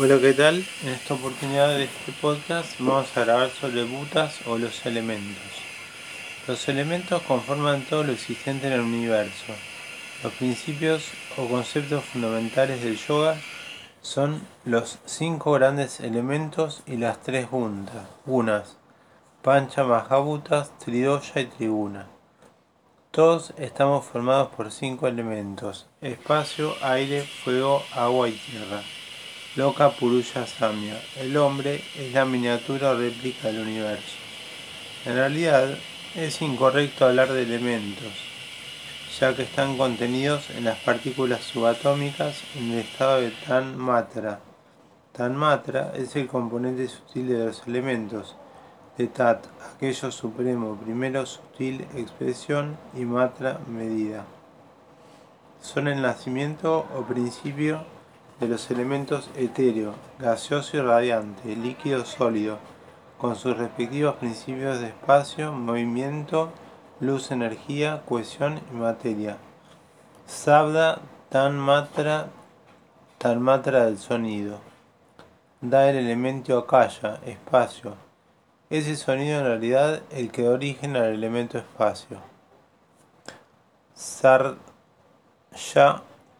Hola, ¿qué tal? En esta oportunidad de este podcast vamos a grabar sobre butas o los elementos. Los elementos conforman todo lo existente en el universo. Los principios o conceptos fundamentales del yoga son los cinco grandes elementos y las tres gunas, gunas Pancha, Mahabutas, Tridoya y Triguna. Todos estamos formados por cinco elementos, espacio, aire, fuego, agua y tierra. Loka Purusha Samya. El hombre es la miniatura réplica del universo. En realidad, es incorrecto hablar de elementos, ya que están contenidos en las partículas subatómicas en el estado de Tan Matra. Tan Matra es el componente sutil de los elementos, de Tat, aquello supremo, primero sutil expresión y Matra medida. Son el nacimiento o principio de los elementos etéreo, gaseoso y radiante, líquido sólido, con sus respectivos principios de espacio, movimiento, luz, energía, cohesión y materia. Sabda tan matra, del sonido. Da el elemento akaya, espacio. Ese sonido en realidad el que da origen al elemento espacio. Sarya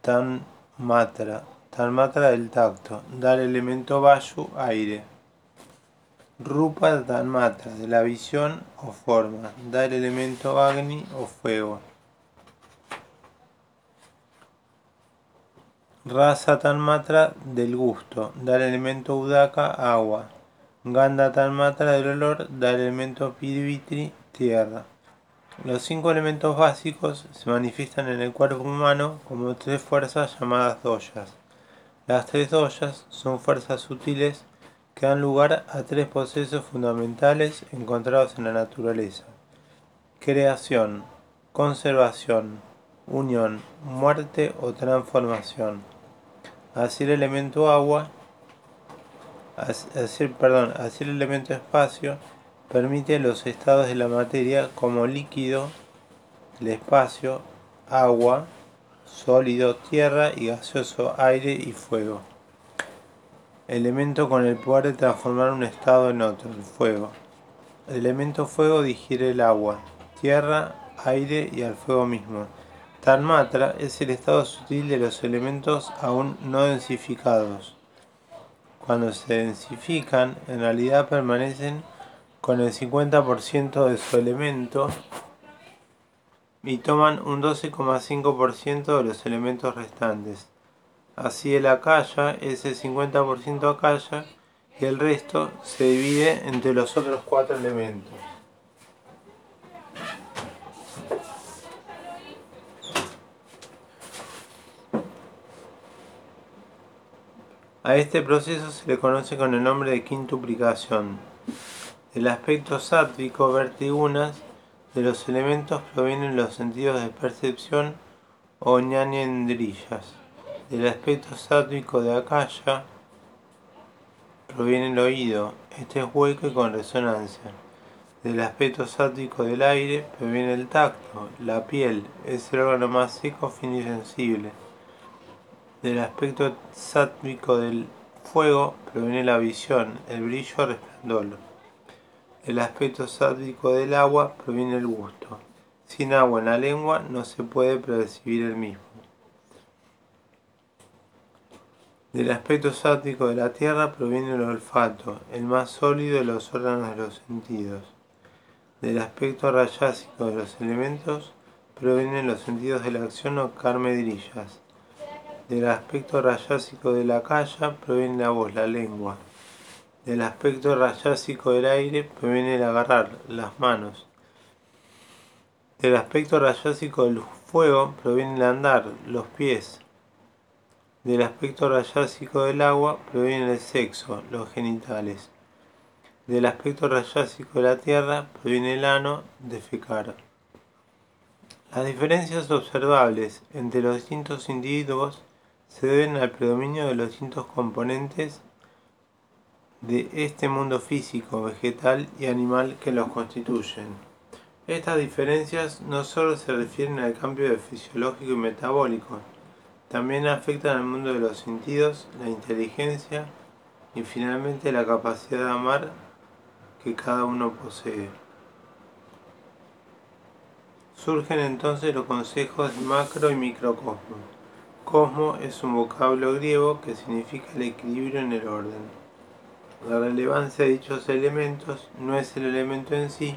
tan matra Tanmatra del tacto, da el elemento Vayu, aire. Rupa Tanmatra, de la visión o forma, da el elemento Agni o fuego. Rasa Tanmatra del gusto, da el elemento Udaka, agua. Ganda Tanmatra del olor, da el elemento Pidvitri, tierra. Los cinco elementos básicos se manifiestan en el cuerpo humano como tres fuerzas llamadas doyas. Las tres doyas son fuerzas sutiles que dan lugar a tres procesos fundamentales encontrados en la naturaleza. Creación, conservación, unión, muerte o transformación. Así el elemento agua, así, perdón, así el elemento espacio permite los estados de la materia como líquido, el espacio, agua, sólido tierra y gaseoso aire y fuego. Elemento con el poder de transformar un estado en otro, el fuego. El elemento fuego digiere el agua, tierra, aire y al fuego mismo. Tanmatra es el estado sutil de los elementos aún no densificados. Cuando se densifican, en realidad permanecen con el 50% de su elemento y toman un 12,5% de los elementos restantes. Así el akaya es el 50% akaya y el resto se divide entre los otros cuatro elementos. A este proceso se le conoce con el nombre de quintuplicación. El aspecto sátvico vertigunas de los elementos provienen los sentidos de percepción o ñanendrillas. Del aspecto sátvico de Akaya proviene el oído, este es hueco y con resonancia. Del aspecto sátvico del aire proviene el tacto, la piel, es el órgano más seco, fino y sensible. Del aspecto sátvico del fuego proviene la visión, el brillo, resplandor. El aspecto sádico del agua proviene del gusto. Sin agua en la lengua no se puede percibir el mismo. Del aspecto sádico de la tierra proviene el olfato, el más sólido de los órganos de los sentidos. Del aspecto rayásico de los elementos provienen los sentidos de la acción o carmedrillas. Del aspecto rayásico de la calla proviene la voz, la lengua. Del aspecto rayásico del aire proviene el agarrar, las manos. Del aspecto rayásico del fuego proviene el andar, los pies. Del aspecto rayásico del agua proviene el sexo, los genitales. Del aspecto rayásico de la tierra proviene el ano, defecar. Las diferencias observables entre los distintos individuos se deben al predominio de los distintos componentes de este mundo físico, vegetal y animal que los constituyen. Estas diferencias no solo se refieren al cambio fisiológico y metabólico, también afectan al mundo de los sentidos, la inteligencia, y finalmente la capacidad de amar que cada uno posee. Surgen entonces los consejos de macro y microcosmo. Cosmo es un vocablo griego que significa el equilibrio en el orden. La relevancia de dichos elementos no es el elemento en sí,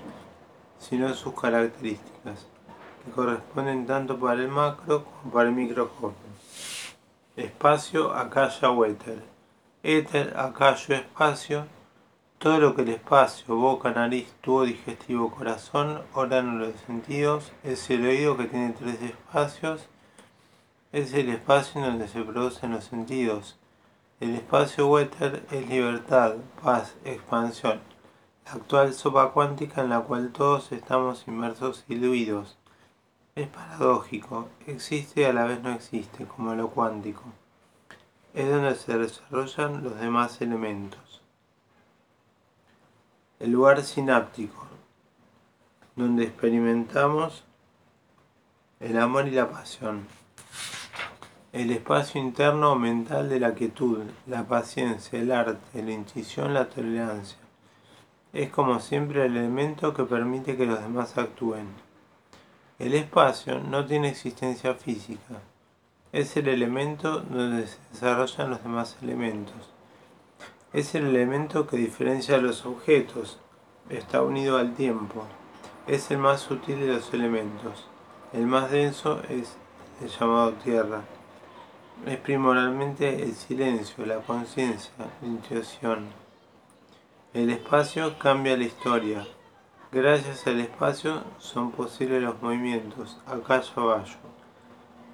sino sus características, que corresponden tanto para el macro como para el microcosmo. Espacio, acaya o éter. Éter, acayo, espacio. Todo lo que el espacio, boca, nariz, tubo digestivo, corazón, órgano de los sentidos, es el oído que tiene tres espacios, es el espacio en donde se producen los sentidos, el espacio Wetter es libertad, paz, expansión, la actual sopa cuántica en la cual todos estamos inmersos y diluidos. Es paradójico, existe y a la vez no existe, como lo cuántico. Es donde se desarrollan los demás elementos. El lugar sináptico, donde experimentamos el amor y la pasión el espacio interno mental de la quietud, la paciencia, el arte, la intuición, la tolerancia. Es como siempre el elemento que permite que los demás actúen. El espacio no tiene existencia física. Es el elemento donde se desarrollan los demás elementos. Es el elemento que diferencia los objetos. Está unido al tiempo. Es el más sutil de los elementos. El más denso es el llamado tierra es primordialmente el silencio, la conciencia, la intuición. El espacio cambia la historia. Gracias al espacio son posibles los movimientos, y abajo.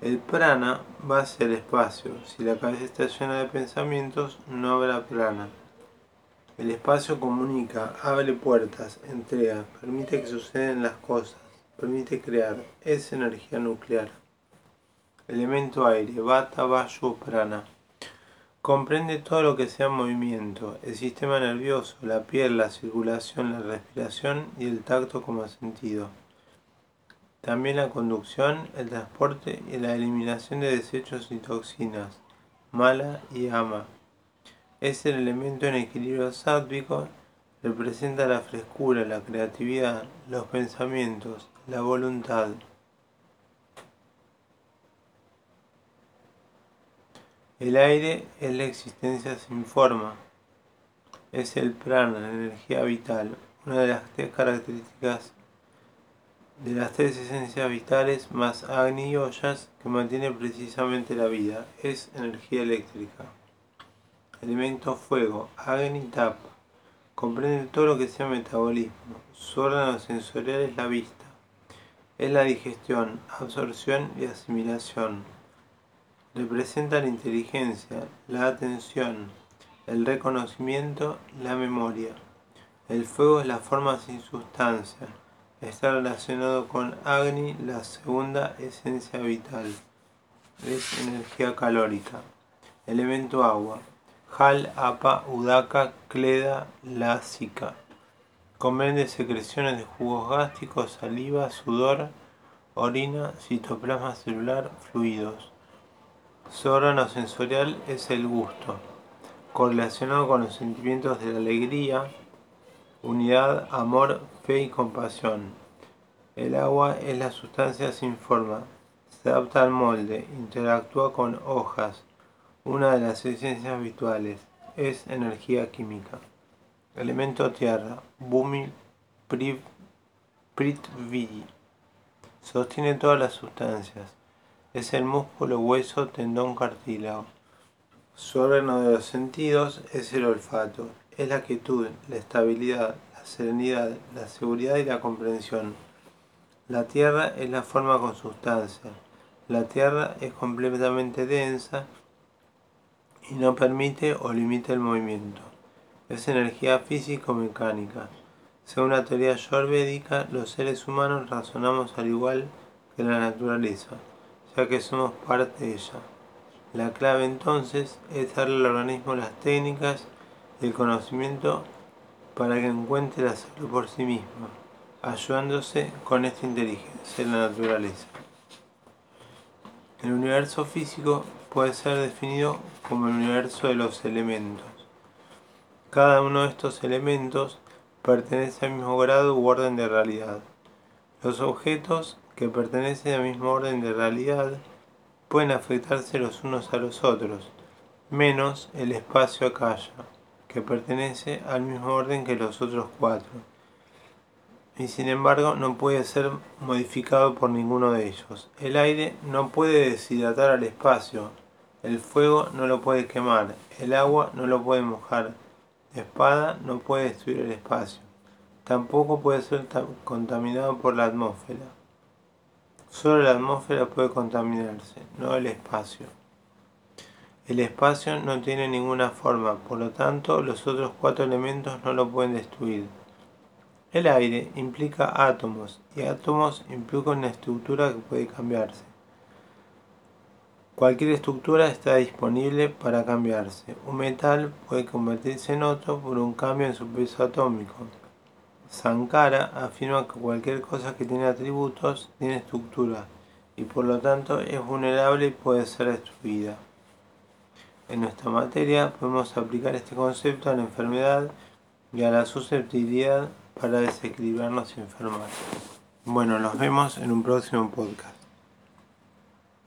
El prana va hacia el espacio. Si la cabeza está llena de pensamientos, no habrá prana. El espacio comunica, abre puertas, entrega, permite que sucedan las cosas, permite crear. Es energía nuclear. Elemento aire, Vata, Vayu, Prana. Comprende todo lo que sea movimiento, el sistema nervioso, la piel, la circulación, la respiración y el tacto como sentido. También la conducción, el transporte y la eliminación de desechos y toxinas, mala y ama. Es el elemento en equilibrio sádvico, representa la frescura, la creatividad, los pensamientos, la voluntad. El aire es la existencia sin forma. Es el prana, la energía vital, una de las tres características de las tres esencias vitales más Agni y Oyas que mantiene precisamente la vida. Es energía eléctrica. Elemento fuego, Agni Tap. Comprende todo lo que sea metabolismo. Su órgano sensorial es la vista. Es la digestión, absorción y asimilación representa la inteligencia, la atención, el reconocimiento, la memoria. El fuego es la forma sin sustancia. Está relacionado con Agni, la segunda esencia vital. Es energía calórica. Elemento agua. Hal, Apa, Udaka, Cleda, Lásica. Comprende secreciones de jugos gástricos, saliva, sudor, orina, citoplasma celular, fluidos. Su órgano sensorial es el gusto, correlacionado con los sentimientos de alegría, unidad, amor, fe y compasión. El agua es la sustancia sin forma, se adapta al molde, interactúa con hojas, una de las esencias habituales, es energía química. Elemento tierra, Bumi Prithvi, sostiene todas las sustancias es el músculo, hueso, tendón, cartílago. Su órgano de los sentidos es el olfato, es la quietud, la estabilidad, la serenidad, la seguridad y la comprensión. La tierra es la forma con sustancia. La tierra es completamente densa y no permite o limita el movimiento. Es energía físico-mecánica. Según la teoría ayurvédica, los seres humanos razonamos al igual que la naturaleza ya que somos parte de ella. La clave entonces es darle al organismo las técnicas y el conocimiento para que encuentre la salud por sí misma, ayudándose con esta inteligencia en la naturaleza. El universo físico puede ser definido como el universo de los elementos. Cada uno de estos elementos pertenece al mismo grado u orden de realidad. Los objetos que pertenecen al mismo orden de realidad pueden afectarse los unos a los otros, menos el espacio acalla, que pertenece al mismo orden que los otros cuatro, y sin embargo no puede ser modificado por ninguno de ellos. El aire no puede deshidratar al espacio, el fuego no lo puede quemar, el agua no lo puede mojar, la espada no puede destruir el espacio, tampoco puede ser contaminado por la atmósfera. Solo la atmósfera puede contaminarse, no el espacio. El espacio no tiene ninguna forma, por lo tanto los otros cuatro elementos no lo pueden destruir. El aire implica átomos y átomos implica una estructura que puede cambiarse. Cualquier estructura está disponible para cambiarse. Un metal puede convertirse en otro por un cambio en su peso atómico. Sankara afirma que cualquier cosa que tiene atributos tiene estructura y por lo tanto es vulnerable y puede ser destruida. En nuestra materia podemos aplicar este concepto a la enfermedad y a la susceptibilidad para desequilibrarnos y enfermar. Bueno, nos vemos en un próximo podcast.